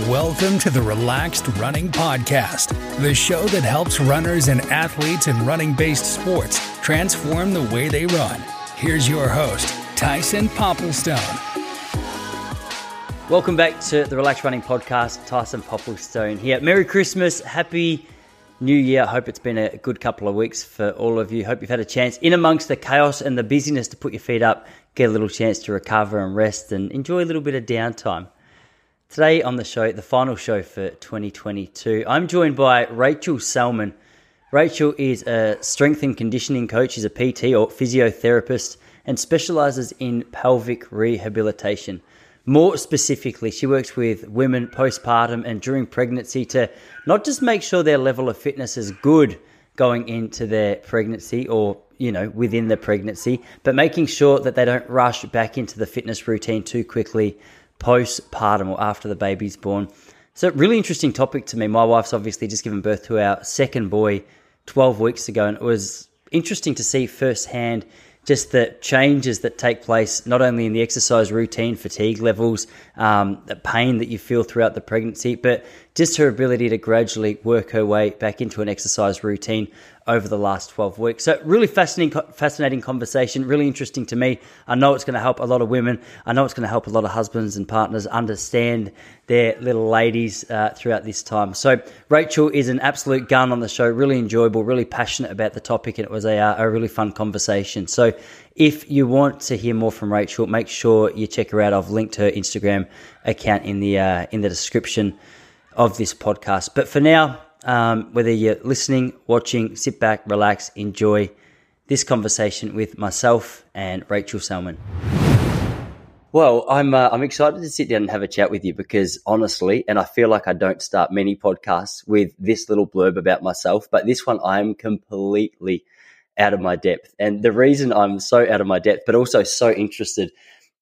Welcome to the Relaxed Running Podcast, the show that helps runners and athletes in running based sports transform the way they run. Here's your host, Tyson Popplestone. Welcome back to the Relaxed Running Podcast. Tyson Popplestone here. Merry Christmas. Happy New Year. I hope it's been a good couple of weeks for all of you. Hope you've had a chance in amongst the chaos and the busyness to put your feet up, get a little chance to recover and rest and enjoy a little bit of downtime. Today on the show, the final show for 2022, I'm joined by Rachel Selman. Rachel is a strength and conditioning coach, she's a PT or physiotherapist, and specializes in pelvic rehabilitation. More specifically, she works with women postpartum and during pregnancy to not just make sure their level of fitness is good going into their pregnancy or you know within the pregnancy, but making sure that they don't rush back into the fitness routine too quickly postpartum or after the baby's born. So, really interesting topic to me. My wife's obviously just given birth to our second boy 12 weeks ago, and it was interesting to see firsthand just the changes that take place not only in the exercise routine, fatigue levels, um, the pain that you feel throughout the pregnancy, but just her ability to gradually work her way back into an exercise routine over the last 12 weeks. So, really fascinating, fascinating conversation, really interesting to me. I know it's going to help a lot of women. I know it's going to help a lot of husbands and partners understand their little ladies uh, throughout this time. So, Rachel is an absolute gun on the show, really enjoyable, really passionate about the topic, and it was a, uh, a really fun conversation. So, if you want to hear more from Rachel, make sure you check her out. I've linked her Instagram account in the uh, in the description of this podcast. But for now, um, whether you're listening, watching, sit back, relax, enjoy this conversation with myself and Rachel Selman. Well, I'm uh, I'm excited to sit down and have a chat with you because honestly, and I feel like I don't start many podcasts with this little blurb about myself, but this one I'm completely out of my depth. And the reason I'm so out of my depth, but also so interested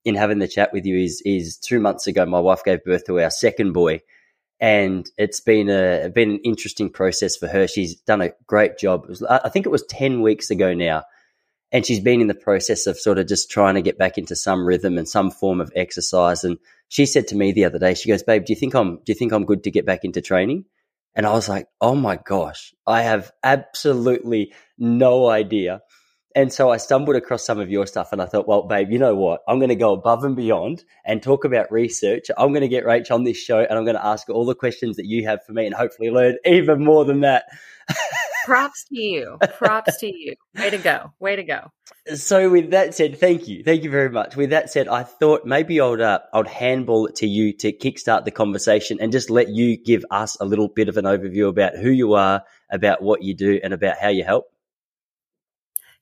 in having the chat with you is is two months ago my wife gave birth to our second boy, and it's been a been an interesting process for her. She's done a great job. Was, I think it was ten weeks ago now, and she's been in the process of sort of just trying to get back into some rhythm and some form of exercise. And she said to me the other day, she goes, "Babe, do you think I'm do you think I'm good to get back into training?" And I was like, "Oh my gosh, I have absolutely no idea." And so I stumbled across some of your stuff and I thought, well, babe, you know what? I'm going to go above and beyond and talk about research. I'm going to get Rach on this show and I'm going to ask all the questions that you have for me and hopefully learn even more than that. Props to you. Props to you. Way to go. Way to go. So with that said, thank you. Thank you very much. With that said, I thought maybe I'd, uh, I'd handball it to you to kickstart the conversation and just let you give us a little bit of an overview about who you are, about what you do and about how you help.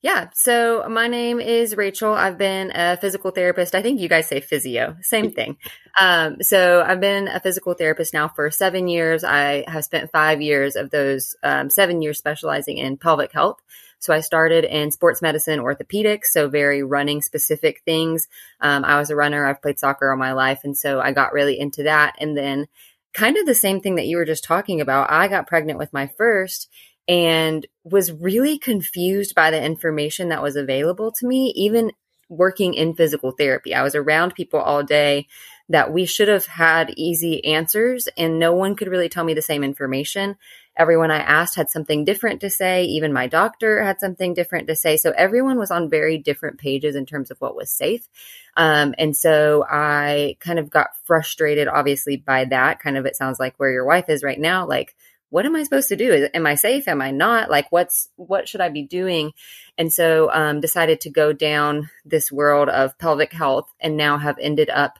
Yeah. So my name is Rachel. I've been a physical therapist. I think you guys say physio, same thing. Um, so I've been a physical therapist now for seven years. I have spent five years of those um, seven years specializing in pelvic health. So I started in sports medicine, orthopedics, so very running specific things. Um, I was a runner. I've played soccer all my life. And so I got really into that. And then kind of the same thing that you were just talking about. I got pregnant with my first and was really confused by the information that was available to me, even working in physical therapy. I was around people all day that we should have had easy answers, and no one could really tell me the same information. Everyone I asked had something different to say. Even my doctor had something different to say. So everyone was on very different pages in terms of what was safe. Um, and so I kind of got frustrated, obviously, by that. Kind of, it sounds like where your wife is right now. Like, what am I supposed to do? Am I safe? Am I not? Like, what's, what should I be doing? And so, um, decided to go down this world of pelvic health and now have ended up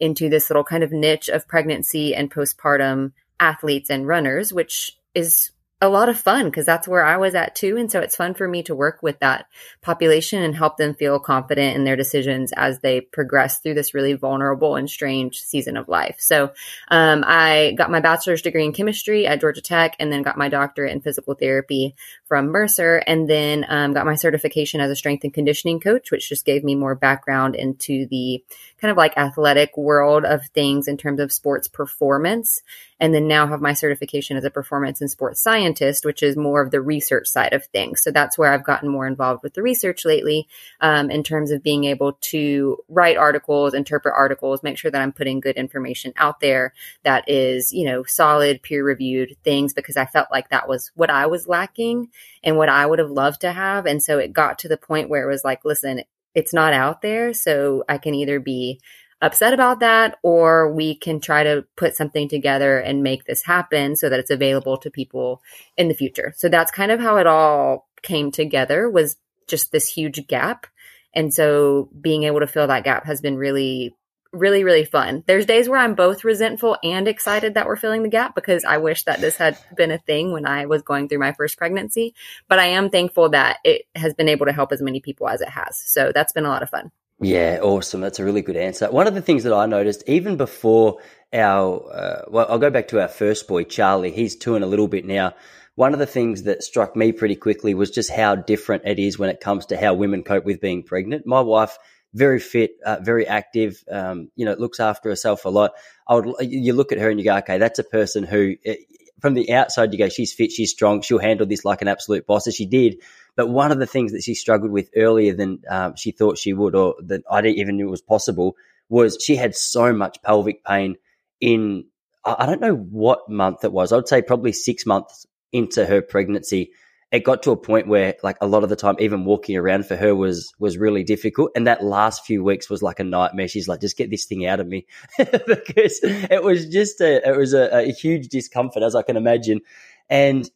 into this little kind of niche of pregnancy and postpartum athletes and runners, which is a lot of fun because that's where I was at too. And so it's fun for me to work with that population and help them feel confident in their decisions as they progress through this really vulnerable and strange season of life. So um, I got my bachelor's degree in chemistry at Georgia Tech and then got my doctorate in physical therapy from Mercer and then um, got my certification as a strength and conditioning coach, which just gave me more background into the kind of like athletic world of things in terms of sports performance. And then now have my certification as a performance and sports scientist scientist, which is more of the research side of things. So that's where I've gotten more involved with the research lately um, in terms of being able to write articles, interpret articles, make sure that I'm putting good information out there that is, you know, solid, peer reviewed things because I felt like that was what I was lacking and what I would have loved to have. And so it got to the point where it was like, listen, it's not out there. So I can either be upset about that or we can try to put something together and make this happen so that it's available to people in the future. So that's kind of how it all came together was just this huge gap. And so being able to fill that gap has been really really really fun. There's days where I'm both resentful and excited that we're filling the gap because I wish that this had been a thing when I was going through my first pregnancy, but I am thankful that it has been able to help as many people as it has. So that's been a lot of fun. Yeah, awesome. That's a really good answer. One of the things that I noticed, even before our, uh, well, I'll go back to our first boy, Charlie. He's two and a little bit now. One of the things that struck me pretty quickly was just how different it is when it comes to how women cope with being pregnant. My wife, very fit, uh, very active, um, you know, looks after herself a lot. I would, you look at her and you go, okay, that's a person who, eh, from the outside, you go, she's fit, she's strong, she'll handle this like an absolute boss, as she did. But one of the things that she struggled with earlier than um, she thought she would, or that I didn't even knew was possible, was she had so much pelvic pain in, I don't know what month it was. I would say probably six months into her pregnancy. It got to a point where, like a lot of the time, even walking around for her was was really difficult. And that last few weeks was like a nightmare. She's like, "Just get this thing out of me," because it was just a it was a, a huge discomfort, as I can imagine. And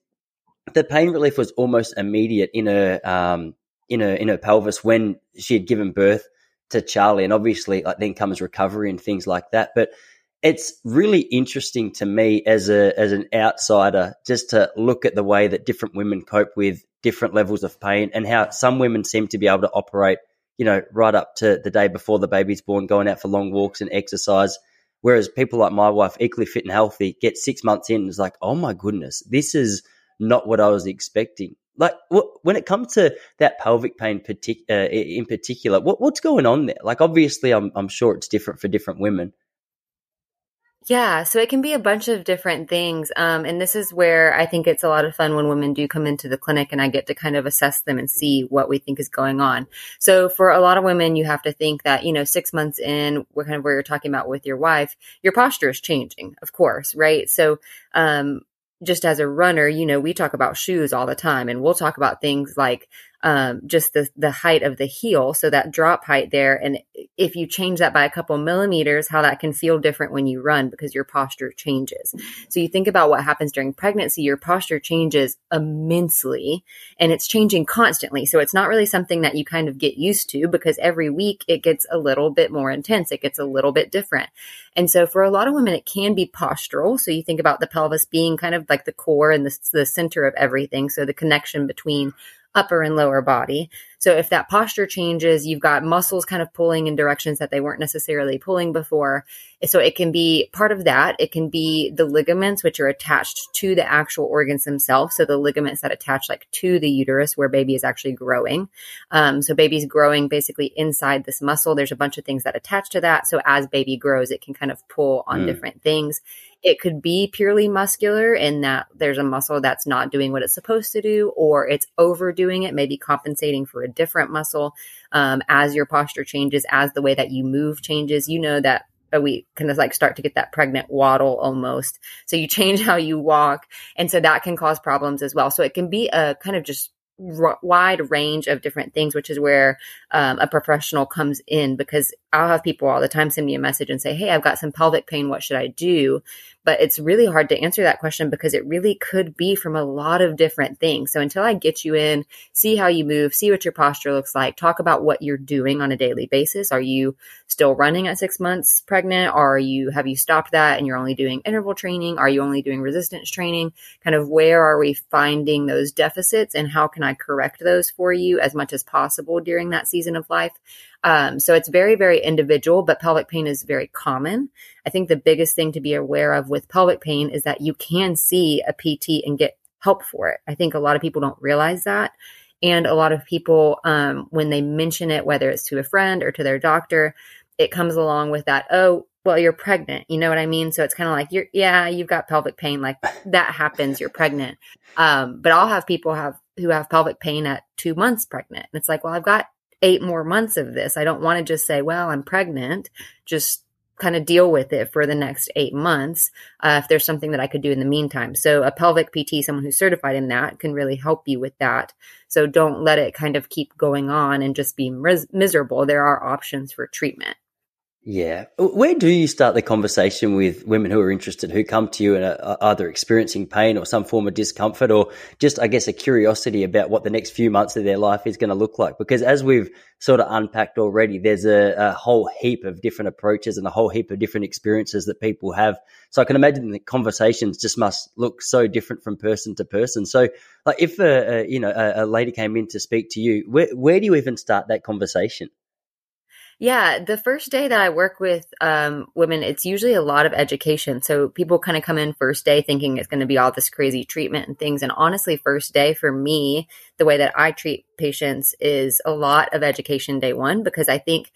the pain relief was almost immediate in her um, in her in her pelvis when she had given birth to Charlie, and obviously like then comes recovery and things like that. But it's really interesting to me as a as an outsider just to look at the way that different women cope with different levels of pain and how some women seem to be able to operate, you know, right up to the day before the baby's born, going out for long walks and exercise. Whereas people like my wife, equally fit and healthy, get six months in and is like, oh my goodness, this is not what I was expecting. Like when it comes to that pelvic pain partic- uh, in particular, what, what's going on there? Like obviously, I'm I'm sure it's different for different women. Yeah, so it can be a bunch of different things. Um, and this is where I think it's a lot of fun when women do come into the clinic and I get to kind of assess them and see what we think is going on. So for a lot of women, you have to think that, you know, six months in, what kind of where you're talking about with your wife, your posture is changing, of course, right? So, um, just as a runner, you know, we talk about shoes all the time and we'll talk about things like um, just the, the height of the heel. So that drop height there. And if you change that by a couple millimeters, how that can feel different when you run because your posture changes. So you think about what happens during pregnancy, your posture changes immensely and it's changing constantly. So it's not really something that you kind of get used to because every week it gets a little bit more intense. It gets a little bit different. And so for a lot of women, it can be postural. So you think about the pelvis being kind of like the core and the, the center of everything. So the connection between upper and lower body. So if that posture changes, you've got muscles kind of pulling in directions that they weren't necessarily pulling before. So it can be part of that. It can be the ligaments, which are attached to the actual organs themselves. So the ligaments that attach like to the uterus where baby is actually growing. Um, so baby's growing basically inside this muscle. There's a bunch of things that attach to that. So as baby grows, it can kind of pull on mm. different things. It could be purely muscular in that there's a muscle that's not doing what it's supposed to do, or it's overdoing it, maybe compensating for a different muscle. Um, as your posture changes, as the way that you move changes, you know that we kind of like start to get that pregnant waddle almost. So you change how you walk. And so that can cause problems as well. So it can be a kind of just r- wide range of different things, which is where um, a professional comes in because I'll have people all the time send me a message and say, Hey, I've got some pelvic pain. What should I do? But it's really hard to answer that question because it really could be from a lot of different things. So until I get you in, see how you move, see what your posture looks like, talk about what you're doing on a daily basis. Are you still running at six months pregnant? Are you, have you stopped that and you're only doing interval training? Are you only doing resistance training? Kind of where are we finding those deficits and how can I correct those for you as much as possible during that season of life? Um, so it's very, very individual, but pelvic pain is very common. I think the biggest thing to be aware of with pelvic pain is that you can see a PT and get help for it. I think a lot of people don't realize that. And a lot of people, um, when they mention it, whether it's to a friend or to their doctor, it comes along with that, oh, well, you're pregnant. You know what I mean? So it's kind of like, you're, yeah, you've got pelvic pain. Like that happens. You're pregnant. Um, but I'll have people have who have pelvic pain at two months pregnant. And it's like, well, I've got eight more months of this. I don't want to just say, well, I'm pregnant. Just kind of deal with it for the next eight months uh, if there's something that I could do in the meantime. So a pelvic PT, someone who's certified in that, can really help you with that. So don't let it kind of keep going on and just be mis- miserable. There are options for treatment. Yeah. Where do you start the conversation with women who are interested, who come to you and are either experiencing pain or some form of discomfort or just, I guess, a curiosity about what the next few months of their life is going to look like? Because as we've sort of unpacked already, there's a, a whole heap of different approaches and a whole heap of different experiences that people have. So I can imagine the conversations just must look so different from person to person. So, like, if a, a you know a, a lady came in to speak to you, where where do you even start that conversation? Yeah, the first day that I work with um, women, it's usually a lot of education. So people kind of come in first day thinking it's going to be all this crazy treatment and things. And honestly, first day for me, the way that I treat patients is a lot of education day one because I think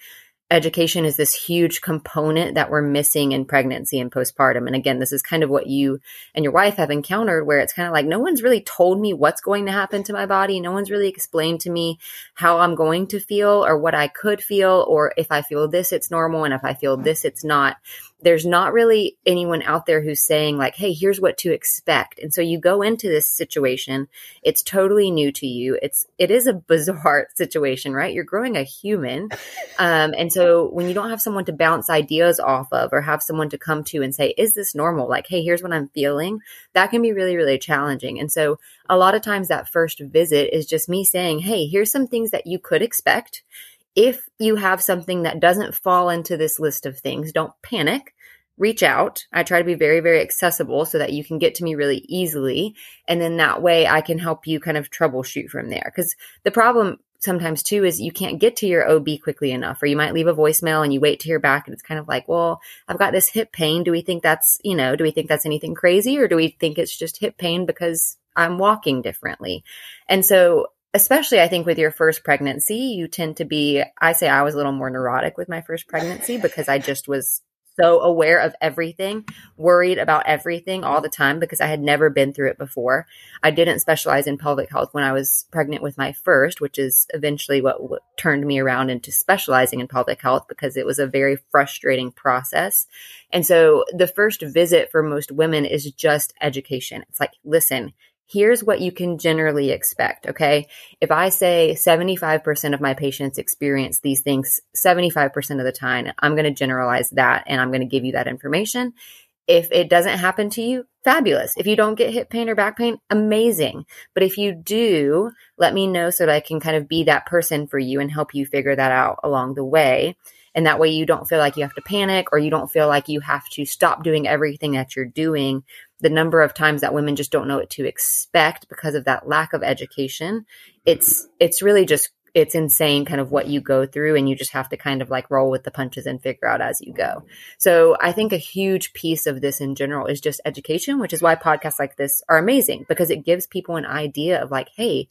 education is this huge component that we're missing in pregnancy and postpartum. And again, this is kind of what you and your wife have encountered where it's kind of like no one's really told me what's going to happen to my body. No one's really explained to me how I'm going to feel or what I could feel, or if I feel this, it's normal. And if I feel this, it's not there's not really anyone out there who's saying like hey here's what to expect. And so you go into this situation it's totally new to you. It's it is a bizarre situation right? You're growing a human. Um, and so when you don't have someone to bounce ideas off of or have someone to come to and say is this normal? Like hey here's what i'm feeling. That can be really really challenging. And so a lot of times that first visit is just me saying hey here's some things that you could expect if you have something that doesn't fall into this list of things, don't panic. Reach out. I try to be very, very accessible so that you can get to me really easily. And then that way I can help you kind of troubleshoot from there. Because the problem sometimes too is you can't get to your OB quickly enough, or you might leave a voicemail and you wait to hear back, and it's kind of like, well, I've got this hip pain. Do we think that's, you know, do we think that's anything crazy, or do we think it's just hip pain because I'm walking differently? And so especially I think with your first pregnancy, you tend to be, I say I was a little more neurotic with my first pregnancy because I just was so aware of everything, worried about everything all the time because I had never been through it before. I didn't specialize in pelvic health when I was pregnant with my first, which is eventually what turned me around into specializing in pelvic health because it was a very frustrating process. And so the first visit for most women is just education. It's like, listen, here's what you can generally expect. Okay. If I say 75% of my patients experience these things 75% of the time, I'm going to generalize that and I'm going to give you that information. If it doesn't happen to you, fabulous. If you don't get hip pain or back pain, amazing. But if you do, let me know so that I can kind of be that person for you and help you figure that out along the way. And that way you don't feel like you have to panic or you don't feel like you have to stop doing everything that you're doing. The number of times that women just don't know what to expect because of that lack of education. It's, it's really just, it's insane kind of what you go through and you just have to kind of like roll with the punches and figure out as you go. So I think a huge piece of this in general is just education, which is why podcasts like this are amazing because it gives people an idea of like, Hey,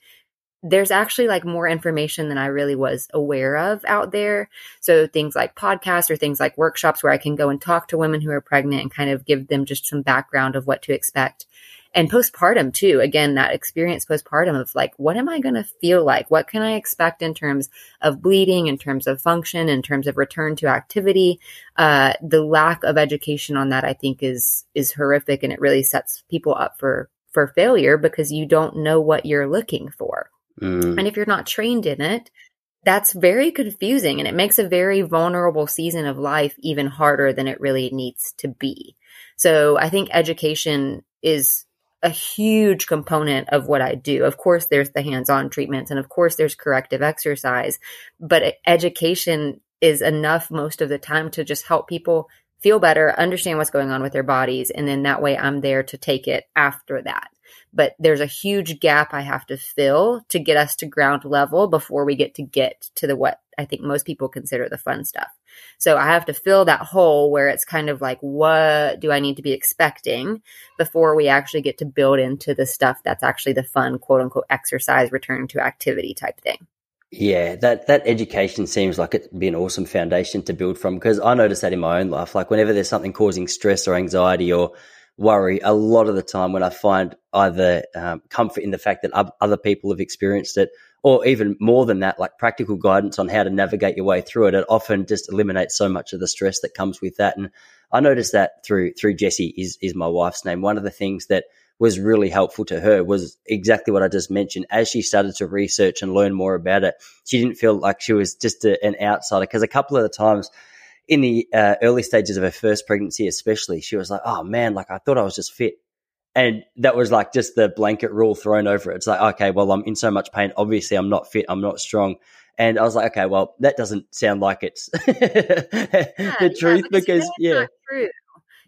there's actually like more information than I really was aware of out there. So things like podcasts or things like workshops where I can go and talk to women who are pregnant and kind of give them just some background of what to expect. And postpartum too, again, that experience postpartum of like, what am I going to feel like? What can I expect in terms of bleeding, in terms of function, in terms of return to activity? Uh, the lack of education on that, I think is, is horrific and it really sets people up for, for failure because you don't know what you're looking for. Mm. And if you're not trained in it, that's very confusing and it makes a very vulnerable season of life even harder than it really needs to be. So I think education is a huge component of what I do. Of course, there's the hands on treatments and of course, there's corrective exercise, but education is enough most of the time to just help people feel better, understand what's going on with their bodies. And then that way I'm there to take it after that but there's a huge gap I have to fill to get us to ground level before we get to get to the what I think most people consider the fun stuff. So I have to fill that hole where it's kind of like, what do I need to be expecting before we actually get to build into the stuff that's actually the fun, quote unquote, exercise, return to activity type thing. Yeah, that that education seems like it'd be an awesome foundation to build from because I notice that in my own life. Like whenever there's something causing stress or anxiety or worry, a lot of the time when I find either um, comfort in the fact that other people have experienced it, or even more than that, like practical guidance on how to navigate your way through it, it often just eliminates so much of the stress that comes with that. And I noticed that through through Jessie is is my wife's name. One of the things that was really helpful to her was exactly what I just mentioned. As she started to research and learn more about it, she didn't feel like she was just a, an outsider because a couple of the times in the uh, early stages of her first pregnancy, especially, she was like, "Oh man, like I thought I was just fit." And that was like just the blanket rule thrown over it. It's like, okay, well, I'm in so much pain. Obviously, I'm not fit. I'm not strong. And I was like, okay, well, that doesn't sound like it's yeah, the truth yeah, because, yeah. True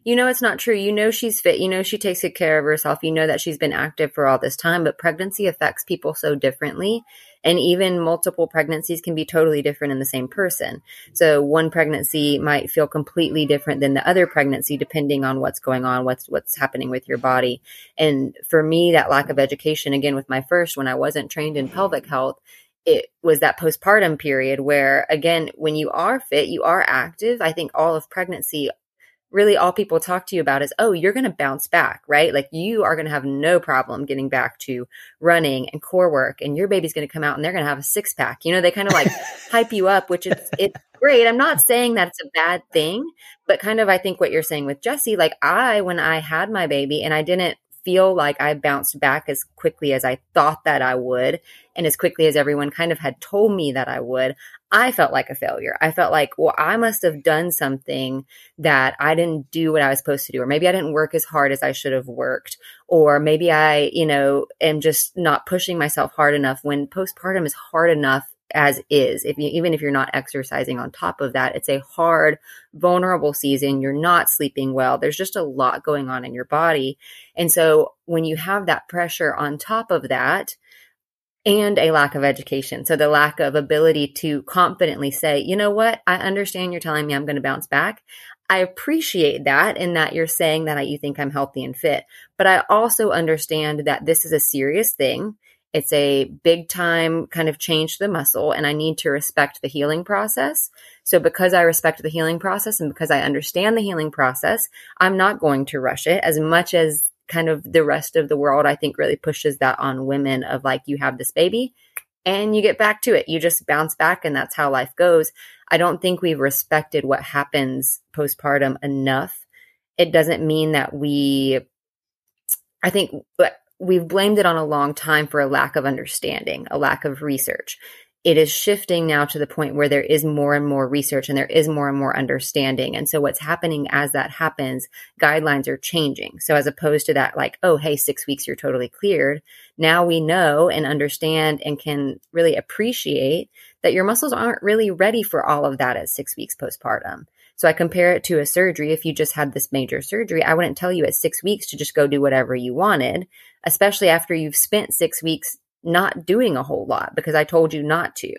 you know it's not true. You know she's fit. You know she takes good care of herself. You know that she's been active for all this time, but pregnancy affects people so differently. And even multiple pregnancies can be totally different in the same person. So one pregnancy might feel completely different than the other pregnancy depending on what's going on, what's what's happening with your body. And for me, that lack of education, again with my first, when I wasn't trained in pelvic health, it was that postpartum period where again when you are fit you are active i think all of pregnancy really all people talk to you about is, oh, you're going to bounce back, right? Like you are going to have no problem getting back to running and core work and your baby's going to come out and they're going to have a six pack. You know, they kind of like hype you up, which is, it's great. I'm not saying that it's a bad thing, but kind of, I think what you're saying with Jesse, like I, when I had my baby and I didn't feel like I bounced back as quickly as I thought that I would and as quickly as everyone kind of had told me that I would, I felt like a failure. I felt like, well, I must have done something that I didn't do what I was supposed to do, or maybe I didn't work as hard as I should have worked, or maybe I, you know, am just not pushing myself hard enough when postpartum is hard enough as is. If you, even if you're not exercising on top of that, it's a hard, vulnerable season. You're not sleeping well. There's just a lot going on in your body. And so when you have that pressure on top of that, and a lack of education. So the lack of ability to confidently say, you know what, I understand you're telling me I'm going to bounce back. I appreciate that in that you're saying that I, you think I'm healthy and fit. But I also understand that this is a serious thing. It's a big time kind of change to the muscle, and I need to respect the healing process. So, because I respect the healing process and because I understand the healing process, I'm not going to rush it as much as kind of the rest of the world, I think really pushes that on women of like, you have this baby and you get back to it. You just bounce back and that's how life goes. I don't think we've respected what happens postpartum enough. It doesn't mean that we, I think but we've blamed it on a long time for a lack of understanding, a lack of research it is shifting now to the point where there is more and more research and there is more and more understanding. And so what's happening as that happens, guidelines are changing. So as opposed to that, like, oh, hey, six weeks, you're totally cleared. Now we know and understand and can really appreciate that your muscles aren't really ready for all of that at six weeks postpartum. So I compare it to a surgery. If you just had this major surgery, I wouldn't tell you at six weeks to just go do whatever you wanted, especially after you've spent six weeks not doing a whole lot because I told you not to.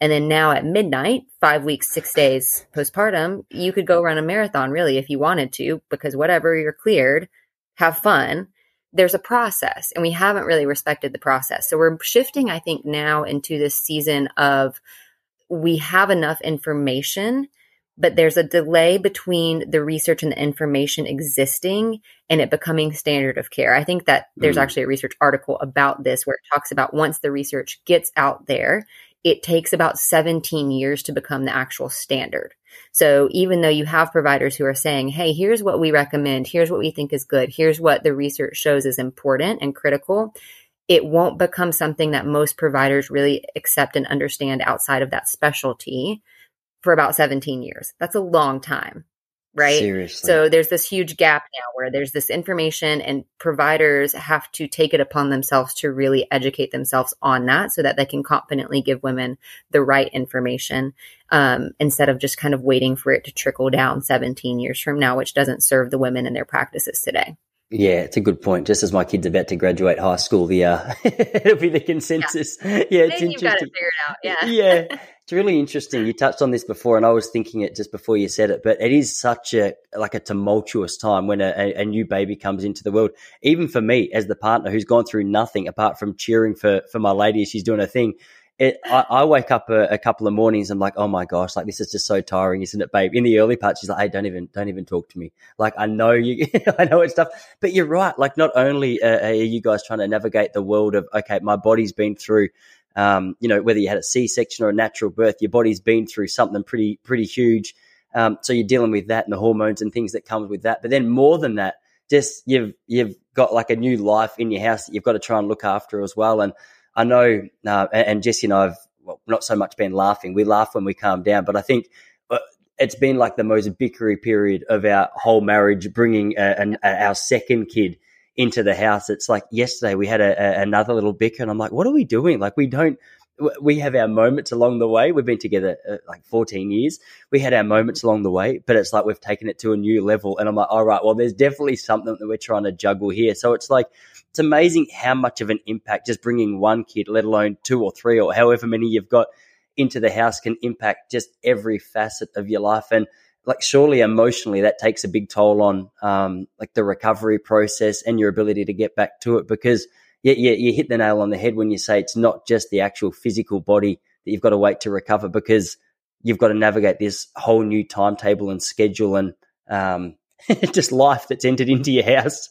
And then now at midnight, five weeks, six days postpartum, you could go run a marathon really if you wanted to, because whatever you're cleared, have fun. There's a process, and we haven't really respected the process. So we're shifting, I think, now into this season of we have enough information but there's a delay between the research and the information existing and it becoming standard of care. I think that there's mm. actually a research article about this where it talks about once the research gets out there, it takes about 17 years to become the actual standard. So even though you have providers who are saying, Hey, here's what we recommend. Here's what we think is good. Here's what the research shows is important and critical. It won't become something that most providers really accept and understand outside of that specialty for about 17 years. That's a long time, right? Seriously. So there's this huge gap now where there's this information and providers have to take it upon themselves to really educate themselves on that so that they can confidently give women the right information um, instead of just kind of waiting for it to trickle down 17 years from now, which doesn't serve the women in their practices today. Yeah, it's a good point. Just as my kid's about to graduate high school, the uh, it'll be the consensus. Yeah, yeah it's then interesting. You've got to figure it out. Yeah, yeah, it's really interesting. You touched on this before, and I was thinking it just before you said it. But it is such a like a tumultuous time when a, a, new baby comes into the world. Even for me, as the partner who's gone through nothing apart from cheering for for my lady as she's doing her thing, it, I, I, wake up a, a, couple of mornings. I'm like, oh my gosh, like this is just so tiring, isn't it, babe? In the early part, she's like, hey, don't even, don't even talk to me. Like I know you, I know it's tough, but you're right. Like not only uh, are you guys trying to navigate the world of, okay, my body's been through, um, you know, whether you had a C-section or a natural birth, your body's been through something pretty, pretty huge. Um, so you're dealing with that and the hormones and things that comes with that. But then more than that, just you've, you've got like a new life in your house that you've got to try and look after as well. And I know, uh, and Jesse and I have well, not so much been laughing. We laugh when we calm down, but I think uh, it's been like the most bickery period of our whole marriage, bringing a, a, our second kid into the house. It's like yesterday we had a, another little bicker, and I'm like, what are we doing? Like we don't. We have our moments along the way. We've been together uh, like 14 years. We had our moments along the way, but it's like we've taken it to a new level. And I'm like, all right, well, there's definitely something that we're trying to juggle here. So it's like, it's amazing how much of an impact just bringing one kid, let alone two or three or however many you've got into the house can impact just every facet of your life. And like, surely emotionally, that takes a big toll on um, like the recovery process and your ability to get back to it because yeah, yeah, you hit the nail on the head when you say it's not just the actual physical body that you've got to wait to recover because you've got to navigate this whole new timetable and schedule and um, just life that's entered into your house.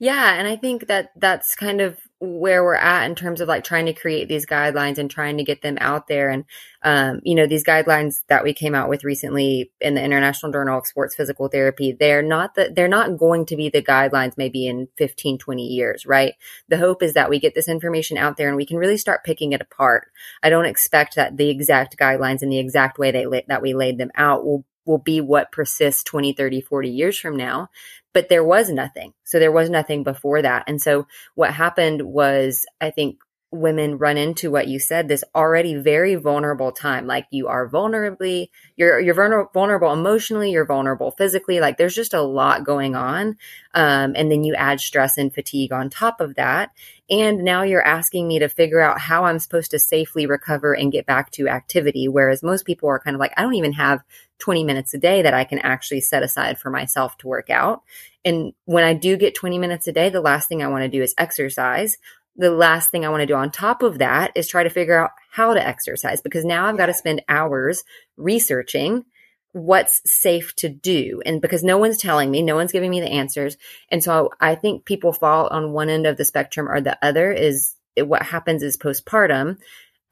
Yeah, and I think that that's kind of where we're at in terms of like trying to create these guidelines and trying to get them out there. And, um, you know, these guidelines that we came out with recently in the International Journal of Sports Physical Therapy, they're not the, they're not going to be the guidelines maybe in 15, 20 years, right? The hope is that we get this information out there and we can really start picking it apart. I don't expect that the exact guidelines and the exact way they, that we laid them out will will be what persists 20, 30, 40 years from now. But there was nothing. So there was nothing before that. And so what happened was, I think women run into what you said this already very vulnerable time like you are vulnerably you're you're vulnerable, emotionally you're vulnerable physically like there's just a lot going on um, and then you add stress and fatigue on top of that and now you're asking me to figure out how i'm supposed to safely recover and get back to activity whereas most people are kind of like i don't even have 20 minutes a day that I can actually set aside for myself to work out. And when I do get 20 minutes a day, the last thing I want to do is exercise. The last thing I want to do on top of that is try to figure out how to exercise because now I've got to spend hours researching what's safe to do. And because no one's telling me, no one's giving me the answers. And so I think people fall on one end of the spectrum or the other is what happens is postpartum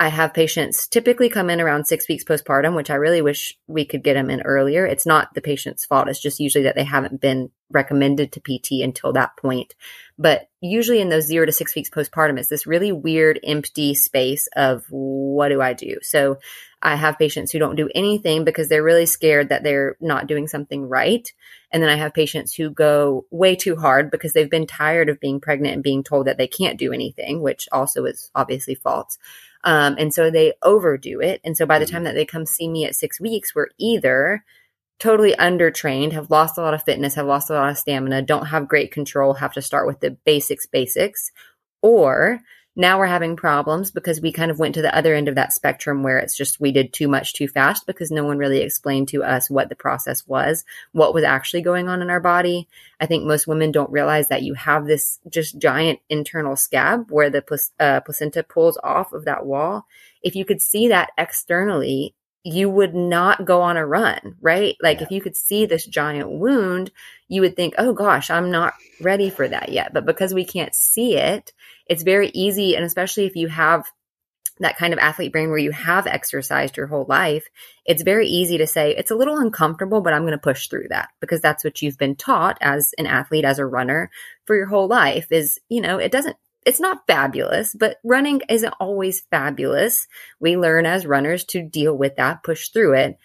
I have patients typically come in around six weeks postpartum, which I really wish we could get them in earlier. It's not the patient's fault. It's just usually that they haven't been recommended to PT until that point. But usually in those zero to six weeks postpartum, it's this really weird, empty space of what do I do? So I have patients who don't do anything because they're really scared that they're not doing something right. And then I have patients who go way too hard because they've been tired of being pregnant and being told that they can't do anything, which also is obviously false. Um, and so they overdo it. And so by the time mm-hmm. that they come see me at six weeks, we're either totally undertrained, have lost a lot of fitness, have lost a lot of stamina, don't have great control, have to start with the basics, basics, or now we're having problems because we kind of went to the other end of that spectrum where it's just we did too much too fast because no one really explained to us what the process was, what was actually going on in our body. I think most women don't realize that you have this just giant internal scab where the uh, placenta pulls off of that wall. If you could see that externally, you would not go on a run, right? Like yeah. if you could see this giant wound, you would think, oh gosh, I'm not ready for that yet. But because we can't see it, it's very easy. And especially if you have that kind of athlete brain where you have exercised your whole life, it's very easy to say, it's a little uncomfortable, but I'm going to push through that because that's what you've been taught as an athlete, as a runner for your whole life is, you know, it doesn't it's not fabulous, but running isn't always fabulous. We learn as runners to deal with that, push through it.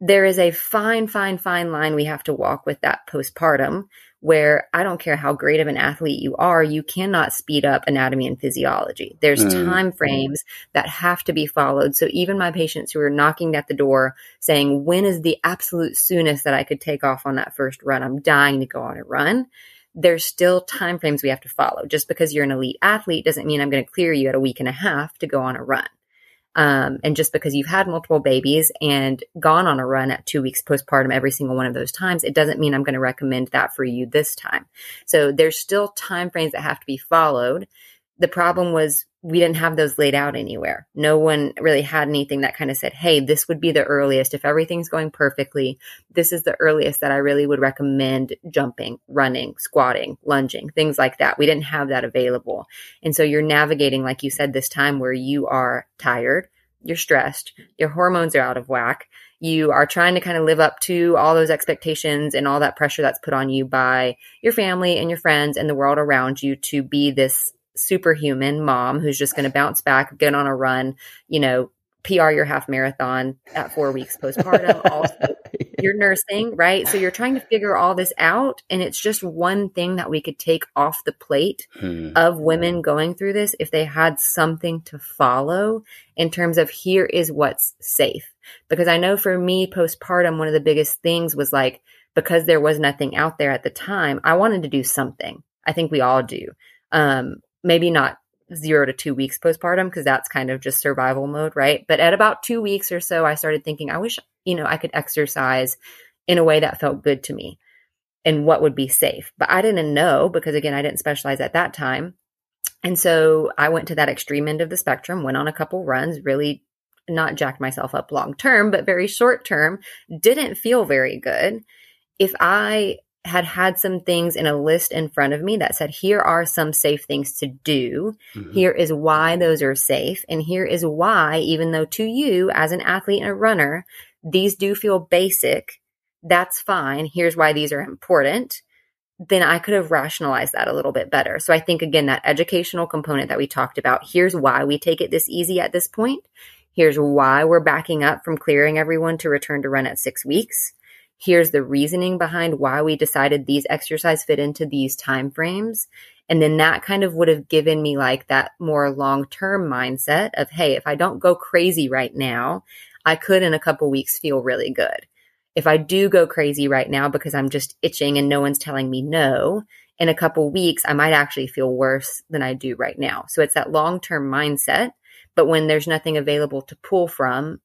There is a fine, fine, fine line we have to walk with that postpartum where I don't care how great of an athlete you are, you cannot speed up anatomy and physiology. There's mm. time frames that have to be followed. So even my patients who are knocking at the door saying, when is the absolute soonest that I could take off on that first run? I'm dying to go on a run there's still time frames we have to follow. Just because you're an elite athlete doesn't mean I'm going to clear you at a week and a half to go on a run. Um, and just because you've had multiple babies and gone on a run at two weeks postpartum every single one of those times, it doesn't mean I'm going to recommend that for you this time. So there's still time frames that have to be followed. The problem was we didn't have those laid out anywhere. No one really had anything that kind of said, Hey, this would be the earliest. If everything's going perfectly, this is the earliest that I really would recommend jumping, running, squatting, lunging, things like that. We didn't have that available. And so you're navigating, like you said, this time where you are tired, you're stressed, your hormones are out of whack. You are trying to kind of live up to all those expectations and all that pressure that's put on you by your family and your friends and the world around you to be this superhuman mom who's just going to bounce back, get on a run, you know, PR your half marathon at four weeks postpartum. also, you're nursing, right? So you're trying to figure all this out. And it's just one thing that we could take off the plate hmm. of women going through this if they had something to follow in terms of here is what's safe. Because I know for me, postpartum, one of the biggest things was like, because there was nothing out there at the time, I wanted to do something. I think we all do. Um, maybe not zero to two weeks postpartum because that's kind of just survival mode, right? But at about two weeks or so, I started thinking, I wish, you know, I could exercise in a way that felt good to me and what would be safe. But I didn't know because, again, I didn't specialize at that time. And so I went to that extreme end of the spectrum, went on a couple runs, really not jacked myself up long term, but very short term, didn't feel very good. If I had had some things in a list in front of me that said, here are some safe things to do. Mm-hmm. Here is why those are safe. And here is why, even though to you as an athlete and a runner, these do feel basic, that's fine. Here's why these are important. Then I could have rationalized that a little bit better. So I think again, that educational component that we talked about, here's why we take it this easy at this point. Here's why we're backing up from clearing everyone to return to run at six weeks here's the reasoning behind why we decided these exercise fit into these time frames and then that kind of would have given me like that more long-term mindset of hey if i don't go crazy right now i could in a couple weeks feel really good. If i do go crazy right now because i'm just itching and no one's telling me no in a couple weeks i might actually feel worse than i do right now. So it's that long-term mindset. But when there's nothing available to pull from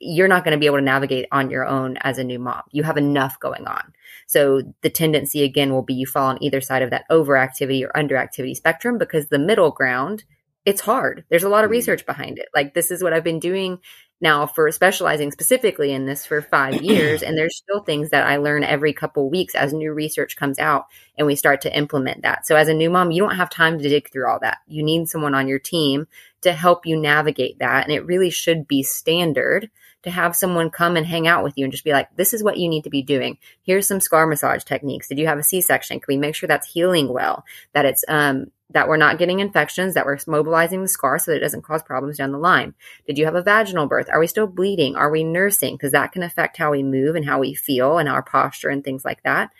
you're not going to be able to navigate on your own as a new mom. You have enough going on. So the tendency again will be you fall on either side of that overactivity or underactivity spectrum because the middle ground, it's hard. There's a lot of mm-hmm. research behind it. Like this is what I've been doing now for specializing specifically in this for five years. And there's still things that I learn every couple weeks as new research comes out and we start to implement that. So as a new mom, you don't have time to dig through all that. You need someone on your team to help you navigate that. And it really should be standard to have someone come and hang out with you and just be like, this is what you need to be doing. Here's some scar massage techniques. Did you have a C section? Can we make sure that's healing well? That it's, um, that we're not getting infections, that we're mobilizing the scar so that it doesn't cause problems down the line. Did you have a vaginal birth? Are we still bleeding? Are we nursing? Because that can affect how we move and how we feel and our posture and things like that.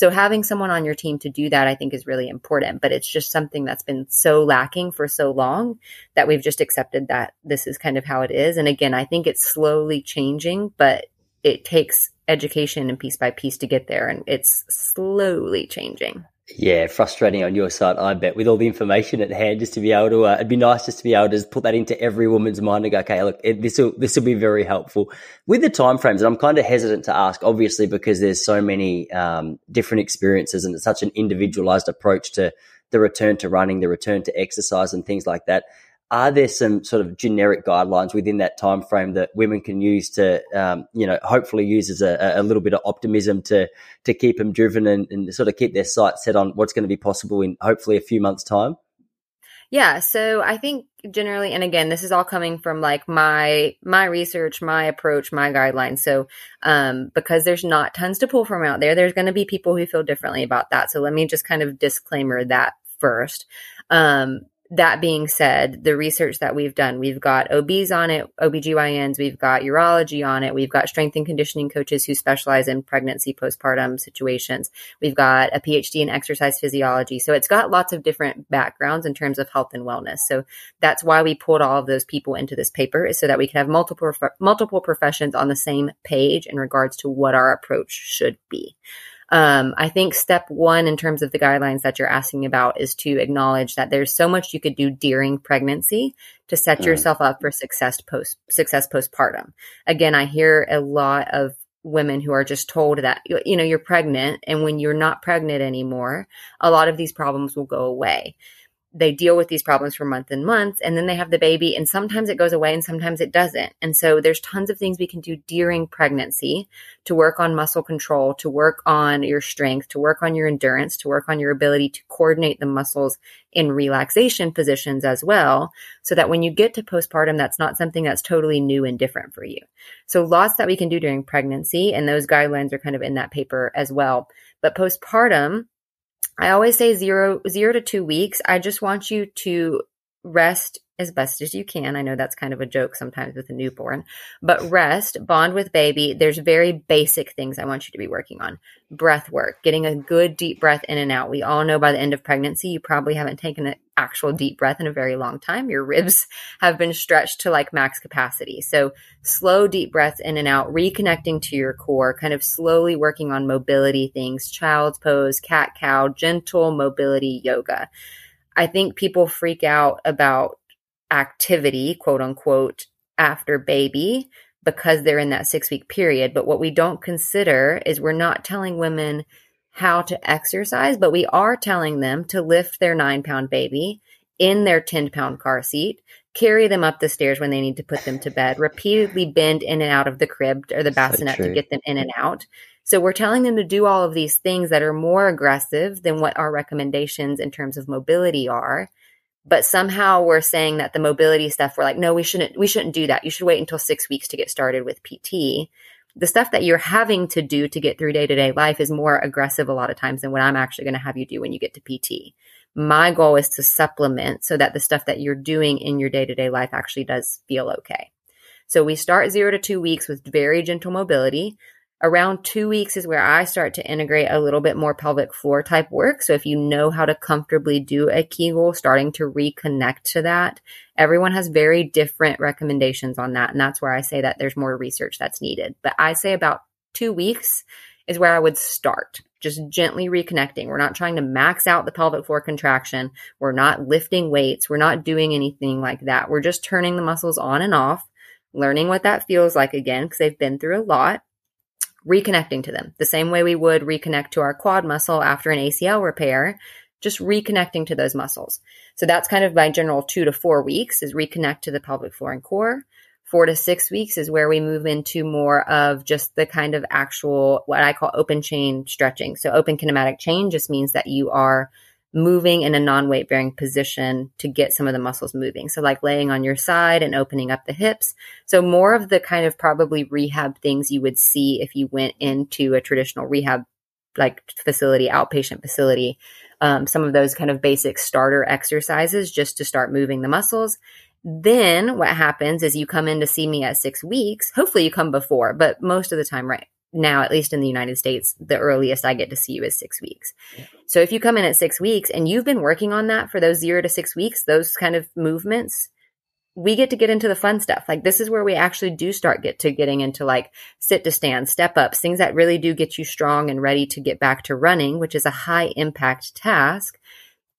So having someone on your team to do that, I think is really important, but it's just something that's been so lacking for so long that we've just accepted that this is kind of how it is. And again, I think it's slowly changing, but it takes education and piece by piece to get there. And it's slowly changing. Yeah, frustrating on your side, I bet, with all the information at hand, just to be able to. Uh, it'd be nice just to be able to put that into every woman's mind and go, okay, look, this will this will be very helpful with the timeframes. And I'm kind of hesitant to ask, obviously, because there's so many um, different experiences and it's such an individualized approach to the return to running, the return to exercise, and things like that are there some sort of generic guidelines within that time frame that women can use to um, you know hopefully use as a, a, little bit of optimism to to keep them driven and, and sort of keep their sights set on what's going to be possible in hopefully a few months time? Yeah so i think generally and again this is all coming from like my my research my approach my guidelines. So um because there's not tons to pull from out there there's going to be people who feel differently about that. So let me just kind of disclaimer that first. Um that being said, the research that we've done, we've got OBs on it, OBGYNs, we've got urology on it, we've got strength and conditioning coaches who specialize in pregnancy, postpartum situations. We've got a PhD in exercise physiology. So it's got lots of different backgrounds in terms of health and wellness. So that's why we pulled all of those people into this paper is so that we can have multiple, multiple professions on the same page in regards to what our approach should be. Um, I think step one in terms of the guidelines that you're asking about is to acknowledge that there's so much you could do during pregnancy to set mm. yourself up for success post success postpartum. Again, I hear a lot of women who are just told that you know you're pregnant and when you're not pregnant anymore, a lot of these problems will go away they deal with these problems for months and months and then they have the baby and sometimes it goes away and sometimes it doesn't. And so there's tons of things we can do during pregnancy to work on muscle control to work on your strength to work on your endurance to work on your ability to coordinate the muscles in relaxation positions as well so that when you get to postpartum that's not something that's totally new and different for you. So lots that we can do during pregnancy and those guidelines are kind of in that paper as well. But postpartum I always say zero, zero to two weeks. I just want you to rest as best as you can. I know that's kind of a joke sometimes with a newborn, but rest, bond with baby. There's very basic things I want you to be working on. Breath work, getting a good deep breath in and out. We all know by the end of pregnancy, you probably haven't taken an actual deep breath in a very long time. Your ribs have been stretched to like max capacity. So slow deep breaths in and out, reconnecting to your core, kind of slowly working on mobility things, child's pose, cat cow, gentle mobility yoga. I think people freak out about activity, quote unquote, after baby because they're in that six week period. But what we don't consider is we're not telling women how to exercise, but we are telling them to lift their nine pound baby in their 10 pound car seat, carry them up the stairs when they need to put them to bed, repeatedly bend in and out of the crib or the bassinet so to get them in and out. So we're telling them to do all of these things that are more aggressive than what our recommendations in terms of mobility are. But somehow we're saying that the mobility stuff we're like no we shouldn't we shouldn't do that. You should wait until six weeks to get started with pt the stuff that you're having to do to get through day-to-day life is more aggressive a lot of times than what i'm actually going to have you do when you get to pt my goal is to supplement so that the stuff that you're doing in your day-to-day life actually does feel okay. So we start zero to two weeks with very gentle mobility Around two weeks is where I start to integrate a little bit more pelvic floor type work. So if you know how to comfortably do a Kegel, starting to reconnect to that. Everyone has very different recommendations on that. And that's where I say that there's more research that's needed. But I say about two weeks is where I would start just gently reconnecting. We're not trying to max out the pelvic floor contraction. We're not lifting weights. We're not doing anything like that. We're just turning the muscles on and off, learning what that feels like again, because they've been through a lot reconnecting to them the same way we would reconnect to our quad muscle after an ACL repair, just reconnecting to those muscles. So that's kind of my general two to four weeks is reconnect to the pelvic floor and core. Four to six weeks is where we move into more of just the kind of actual, what I call open chain stretching. So open kinematic chain just means that you are moving in a non weight bearing position to get some of the muscles moving. So, like laying on your side and opening up the hips. So, more of the kind of probably rehab things you would see if you went into a traditional rehab like facility, outpatient facility. Um, some of those kind of basic starter exercises just to start moving the muscles. Then what happens is you come in to see me at six weeks. Hopefully you come before, but most of the time, right now, at least in the United States, the earliest I get to see you is six weeks. So if you come in at six weeks and you've been working on that for those zero to six weeks, those kind of movements, we get to get into the fun stuff. Like this is where we actually do start get to getting into like sit to stand, step ups, things that really do get you strong and ready to get back to running, which is a high impact task.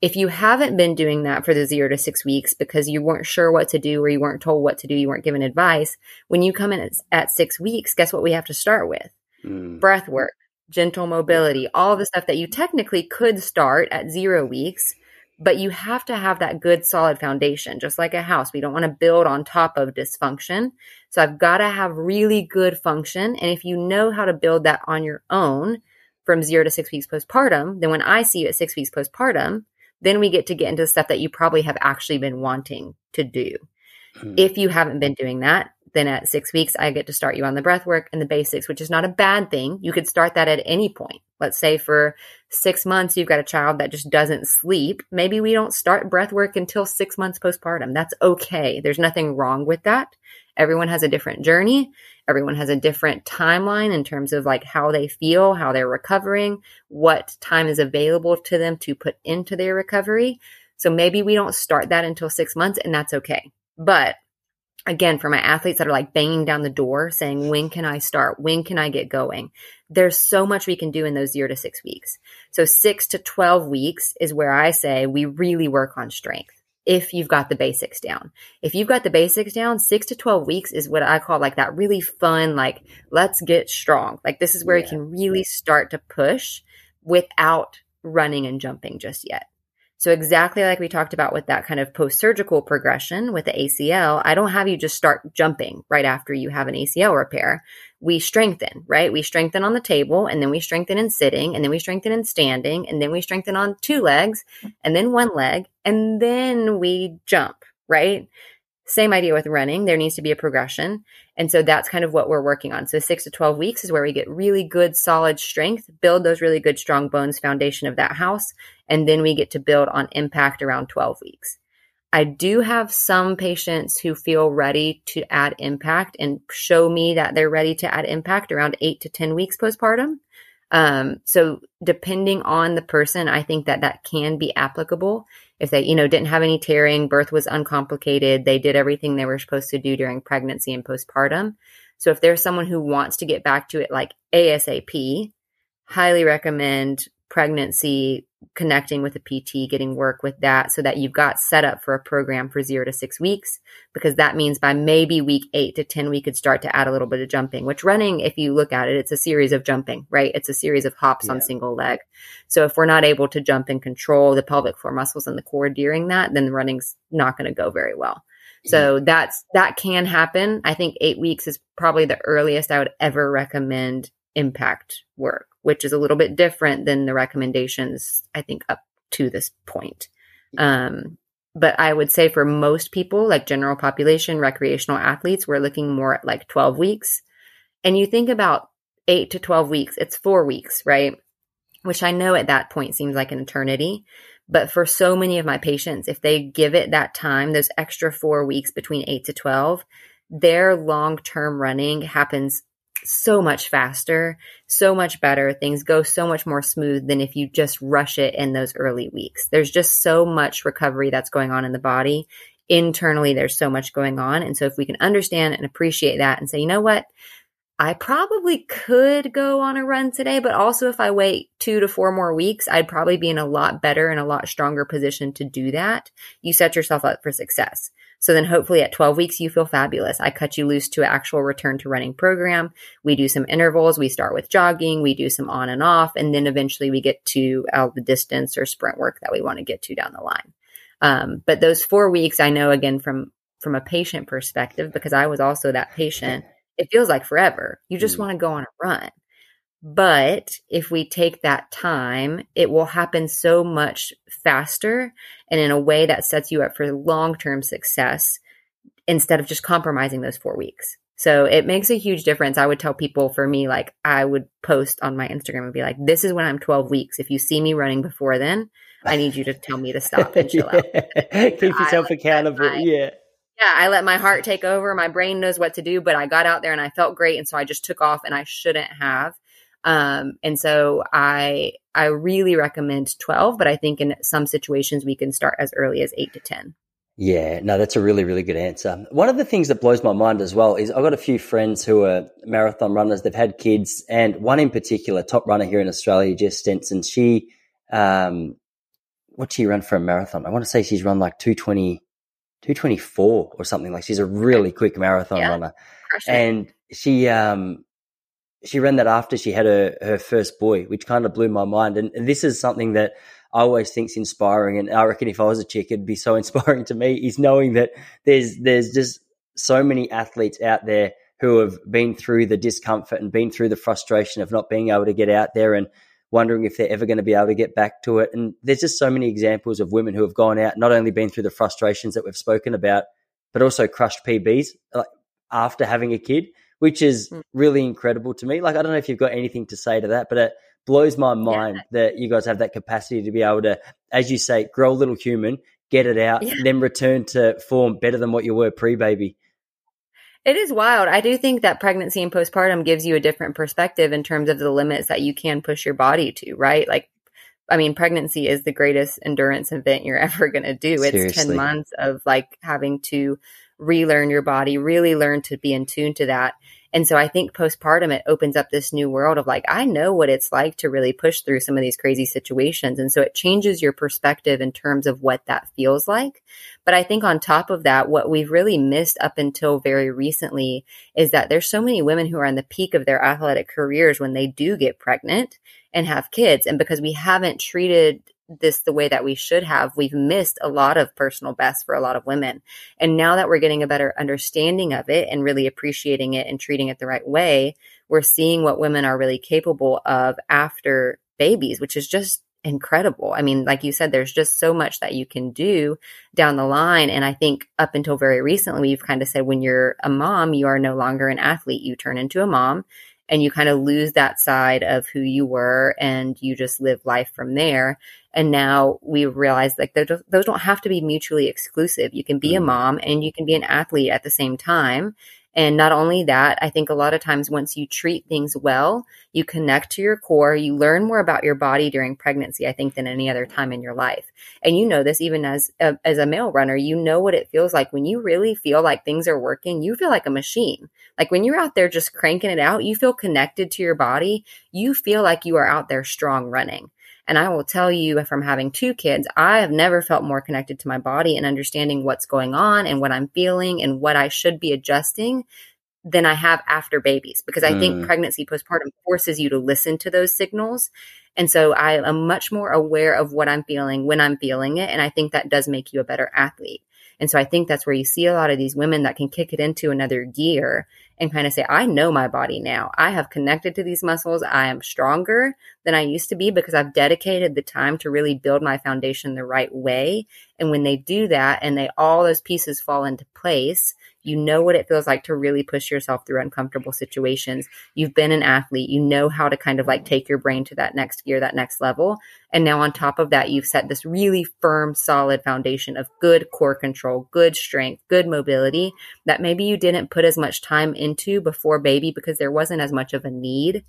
If you haven't been doing that for the zero to six weeks because you weren't sure what to do or you weren't told what to do, you weren't given advice, when you come in at, at six weeks, guess what we have to start with? Mm. breath work, gentle mobility, all the stuff that you technically could start at zero weeks, but you have to have that good solid foundation, just like a house. We don't want to build on top of dysfunction. So I've got to have really good function. And if you know how to build that on your own from zero to six weeks postpartum, then when I see you at six weeks postpartum, then we get to get into the stuff that you probably have actually been wanting to do. Mm. If you haven't been doing that, then at six weeks, I get to start you on the breath work and the basics, which is not a bad thing. You could start that at any point. Let's say for six months, you've got a child that just doesn't sleep. Maybe we don't start breath work until six months postpartum. That's okay. There's nothing wrong with that. Everyone has a different journey. Everyone has a different timeline in terms of like how they feel, how they're recovering, what time is available to them to put into their recovery. So maybe we don't start that until six months and that's okay. But again, for my athletes that are like banging down the door saying, when can I start? When can I get going? There's so much we can do in those zero to six weeks. So six to 12 weeks is where I say we really work on strength. If you've got the basics down, if you've got the basics down, six to 12 weeks is what I call like that really fun, like, let's get strong. Like, this is where yeah. you can really start to push without running and jumping just yet. So exactly like we talked about with that kind of post-surgical progression with the ACL, I don't have you just start jumping right after you have an ACL repair. We strengthen, right? We strengthen on the table and then we strengthen in sitting and then we strengthen in standing and then we strengthen on two legs and then one leg and then we jump, right? Same idea with running. There needs to be a progression. And so that's kind of what we're working on. So six to 12 weeks is where we get really good, solid strength, build those really good, strong bones foundation of that house. And then we get to build on impact around 12 weeks. I do have some patients who feel ready to add impact and show me that they're ready to add impact around eight to 10 weeks postpartum. Um, so depending on the person, I think that that can be applicable. If they, you know, didn't have any tearing, birth was uncomplicated, they did everything they were supposed to do during pregnancy and postpartum. So if there's someone who wants to get back to it like ASAP, highly recommend pregnancy, connecting with a PT, getting work with that so that you've got set up for a program for zero to six weeks, because that means by maybe week eight to 10, we could start to add a little bit of jumping, which running, if you look at it, it's a series of jumping, right? It's a series of hops yeah. on single leg. So if we're not able to jump and control the pelvic floor muscles and the core during that, then the running's not going to go very well. So that's, that can happen. I think eight weeks is probably the earliest I would ever recommend impact work which is a little bit different than the recommendations, I think, up to this point. Um, but I would say for most people, like general population, recreational athletes, we're looking more at like 12 weeks. And you think about eight to 12 weeks, it's four weeks, right? Which I know at that point seems like an eternity. But for so many of my patients, if they give it that time, those extra four weeks between eight to 12, their long term running happens so much faster, so much better. Things go so much more smooth than if you just rush it in those early weeks. There's just so much recovery that's going on in the body. Internally, there's so much going on. And so if we can understand and appreciate that and say, you know what? I probably could go on a run today, but also if I wait two to four more weeks, I'd probably be in a lot better and a lot stronger position to do that. You set yourself up for success. So then hopefully at 12 weeks, you feel fabulous. I cut you loose to an actual return to running program. We do some intervals. We start with jogging. We do some on and off. And then eventually we get to uh, the distance or sprint work that we want to get to down the line. Um, but those four weeks, I know again from, from a patient perspective, because I was also that patient, it feels like forever. You just mm. want to go on a run. But if we take that time, it will happen so much faster and in a way that sets you up for long term success instead of just compromising those four weeks. So it makes a huge difference. I would tell people for me, like, I would post on my Instagram and be like, this is when I'm 12 weeks. If you see me running before then, I need you to tell me to stop and chill out. Keep yourself accountable. My, yeah. Yeah. I let my heart take over. My brain knows what to do, but I got out there and I felt great. And so I just took off and I shouldn't have. Um, and so I I really recommend 12, but I think in some situations we can start as early as 8 to 10. Yeah, no, that's a really, really good answer. One of the things that blows my mind as well is I've got a few friends who are marathon runners. They've had kids, and one in particular, top runner here in Australia, Jess Stenson. She, um, what she run for a marathon? I want to say she's run like 220, 224 or something like. She's a really quick marathon yeah. runner, and she, um, she ran that after she had her, her first boy, which kind of blew my mind. And, and this is something that I always think's inspiring. And I reckon if I was a chick, it'd be so inspiring to me is knowing that there's, there's just so many athletes out there who have been through the discomfort and been through the frustration of not being able to get out there and wondering if they're ever going to be able to get back to it. And there's just so many examples of women who have gone out, not only been through the frustrations that we've spoken about, but also crushed PBs like, after having a kid which is mm. really incredible to me. Like, I don't know if you've got anything to say to that, but it blows my mind yeah. that you guys have that capacity to be able to, as you say, grow a little human, get it out, yeah. then return to form better than what you were pre baby. It is wild. I do think that pregnancy and postpartum gives you a different perspective in terms of the limits that you can push your body to, right? Like, I mean, pregnancy is the greatest endurance event you're ever going to do. It's Seriously. 10 months of like having to relearn your body, really learn to be in tune to that. And so I think postpartum, it opens up this new world of like, I know what it's like to really push through some of these crazy situations. And so it changes your perspective in terms of what that feels like. But I think on top of that, what we've really missed up until very recently is that there's so many women who are on the peak of their athletic careers when they do get pregnant and have kids. And because we haven't treated this the way that we should have, we've missed a lot of personal best for a lot of women. And now that we're getting a better understanding of it and really appreciating it and treating it the right way, we're seeing what women are really capable of after babies, which is just incredible. I mean, like you said, there's just so much that you can do down the line. And I think up until very recently, we've kind of said when you're a mom, you are no longer an athlete. You turn into a mom and you kind of lose that side of who you were and you just live life from there. And now we realize like those don't have to be mutually exclusive. You can be a mm. mom and you can be an athlete at the same time. And not only that, I think a lot of times once you treat things well, you connect to your core, you learn more about your body during pregnancy, I think, than any other time in your life. And you know this even as a, as a male runner, you know what it feels like when you really feel like things are working. You feel like a machine. Like when you're out there just cranking it out, you feel connected to your body. You feel like you are out there strong running. And I will tell you from having two kids, I have never felt more connected to my body and understanding what's going on and what I'm feeling and what I should be adjusting than I have after babies because I mm. think pregnancy postpartum forces you to listen to those signals. And so I am much more aware of what I'm feeling when I'm feeling it. And I think that does make you a better athlete. And so I think that's where you see a lot of these women that can kick it into another gear and kind of say, I know my body now. I have connected to these muscles. I am stronger than I used to be because I've dedicated the time to really build my foundation the right way. And when they do that and they all those pieces fall into place, you know what it feels like to really push yourself through uncomfortable situations. You've been an athlete. You know how to kind of like take your brain to that next gear, that next level. And now on top of that, you've set this really firm, solid foundation of good core control, good strength, good mobility that maybe you didn't put as much time into before baby because there wasn't as much of a need.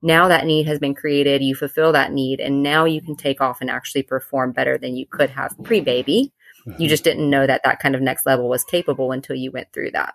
Now that need has been created. You fulfill that need and now you can take off and actually perform better than you could have pre baby you mm-hmm. just didn't know that that kind of next level was capable until you went through that.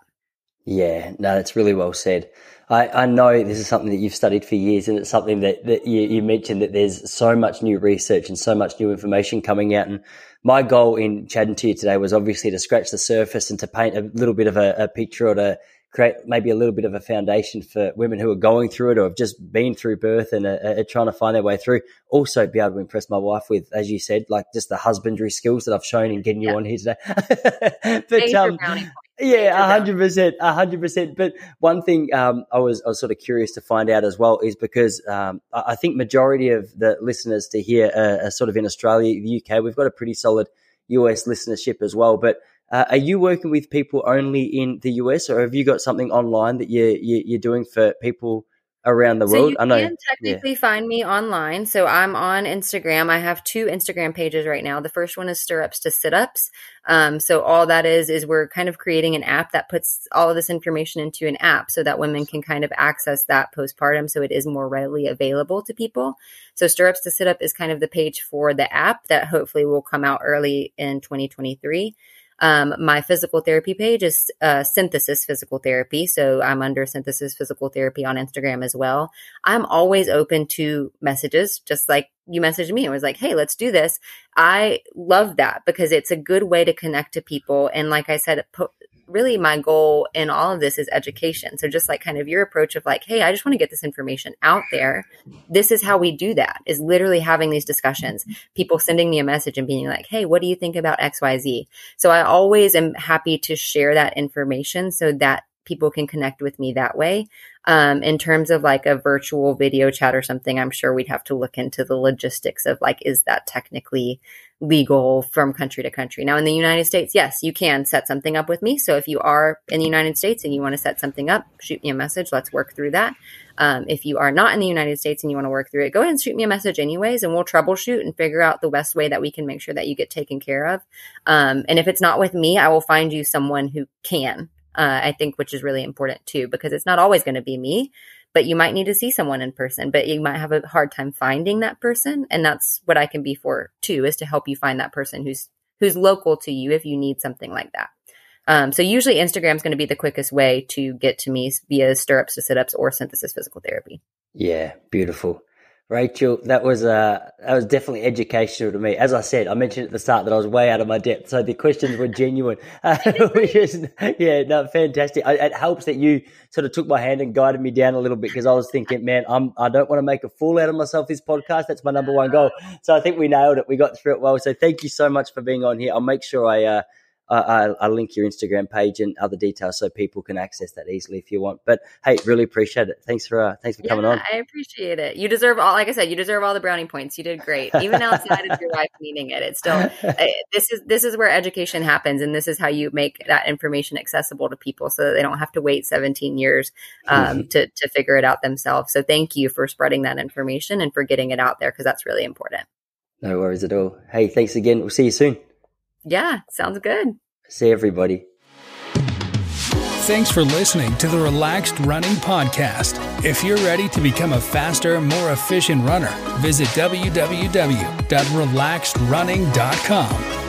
Yeah, no, that's really well said. I, I know this is something that you've studied for years, and it's something that, that you, you mentioned that there's so much new research and so much new information coming out. And my goal in chatting to you today was obviously to scratch the surface and to paint a little bit of a, a picture or to create maybe a little bit of a foundation for women who are going through it or have just been through birth and are, are, trying to find their way through. Also, be able to impress my wife with, as you said, like just the husbandry skills that I've shown in getting you on here today. but um, yeah, hundred percent, hundred percent. But one thing um, I was I was sort of curious to find out as well is because um, I think majority of the listeners to here are, are sort of in Australia, the UK. We've got a pretty solid US listenership as well, but uh, are you working with people only in the US, or have you got something online that you, you are doing for people around the so world? You I know. can technically yeah. find me online. So I'm on Instagram. I have two Instagram pages right now. The first one is Stirrups to Sit Ups. Um, so all that is is we're kind of creating an app that puts all of this information into an app so that women can kind of access that postpartum. So it is more readily available to people. So Stirrups to Sit Up is kind of the page for the app that hopefully will come out early in 2023. Um, my physical therapy page is uh, Synthesis Physical Therapy. So I'm under Synthesis Physical Therapy on Instagram as well. I'm always open to messages, just like you messaged me. It was like, hey, let's do this. I love that because it's a good way to connect to people. And like I said, really my goal in all of this is education. So just like kind of your approach of like, hey, I just want to get this information out there. This is how we do that is literally having these discussions. People sending me a message and being like, hey, what do you think about XYZ? So I always am happy to share that information so that people can connect with me that way. Um, in terms of like a virtual video chat or something, I'm sure we'd have to look into the logistics of like, is that technically legal from country to country. Now, in the United States, yes, you can set something up with me. So if you are in the United States and you want to set something up, shoot me a message. Let's work through that. Um, if you are not in the United States and you want to work through it, go ahead and shoot me a message anyways, and we'll troubleshoot and figure out the best way that we can make sure that you get taken care of. Um, and if it's not with me, I will find you someone who can. Uh, I think, which is really important too, because it's not always going to be me but you might need to see someone in person, but you might have a hard time finding that person. And that's what I can be for too, is to help you find that person who's, who's local to you if you need something like that. Um, so usually Instagram is going to be the quickest way to get to me via stirrups to sit ups or synthesis physical therapy. Yeah, beautiful. Rachel, that was uh, that was definitely educational to me. As I said, I mentioned at the start that I was way out of my depth, so the questions were genuine. Uh, which is, yeah, no, fantastic. I, it helps that you sort of took my hand and guided me down a little bit because I was thinking, man, I'm I don't want to make a fool out of myself. This podcast, that's my number one goal. So I think we nailed it. We got through it well. So thank you so much for being on here. I'll make sure I. Uh, I, I, link your Instagram page and other details so people can access that easily if you want. But hey, really appreciate it. Thanks for uh, thanks for coming on. I appreciate it. You deserve all. Like I said, you deserve all the brownie points. You did great, even outside of your life meaning it. It's still this is this is where education happens, and this is how you make that information accessible to people, so that they don't have to wait 17 years um, mm-hmm. to to figure it out themselves. So thank you for spreading that information and for getting it out there because that's really important. No worries at all. Hey, thanks again. We'll see you soon. Yeah, sounds good. See everybody. Thanks for listening to the Relaxed Running Podcast. If you're ready to become a faster, more efficient runner, visit www.relaxedrunning.com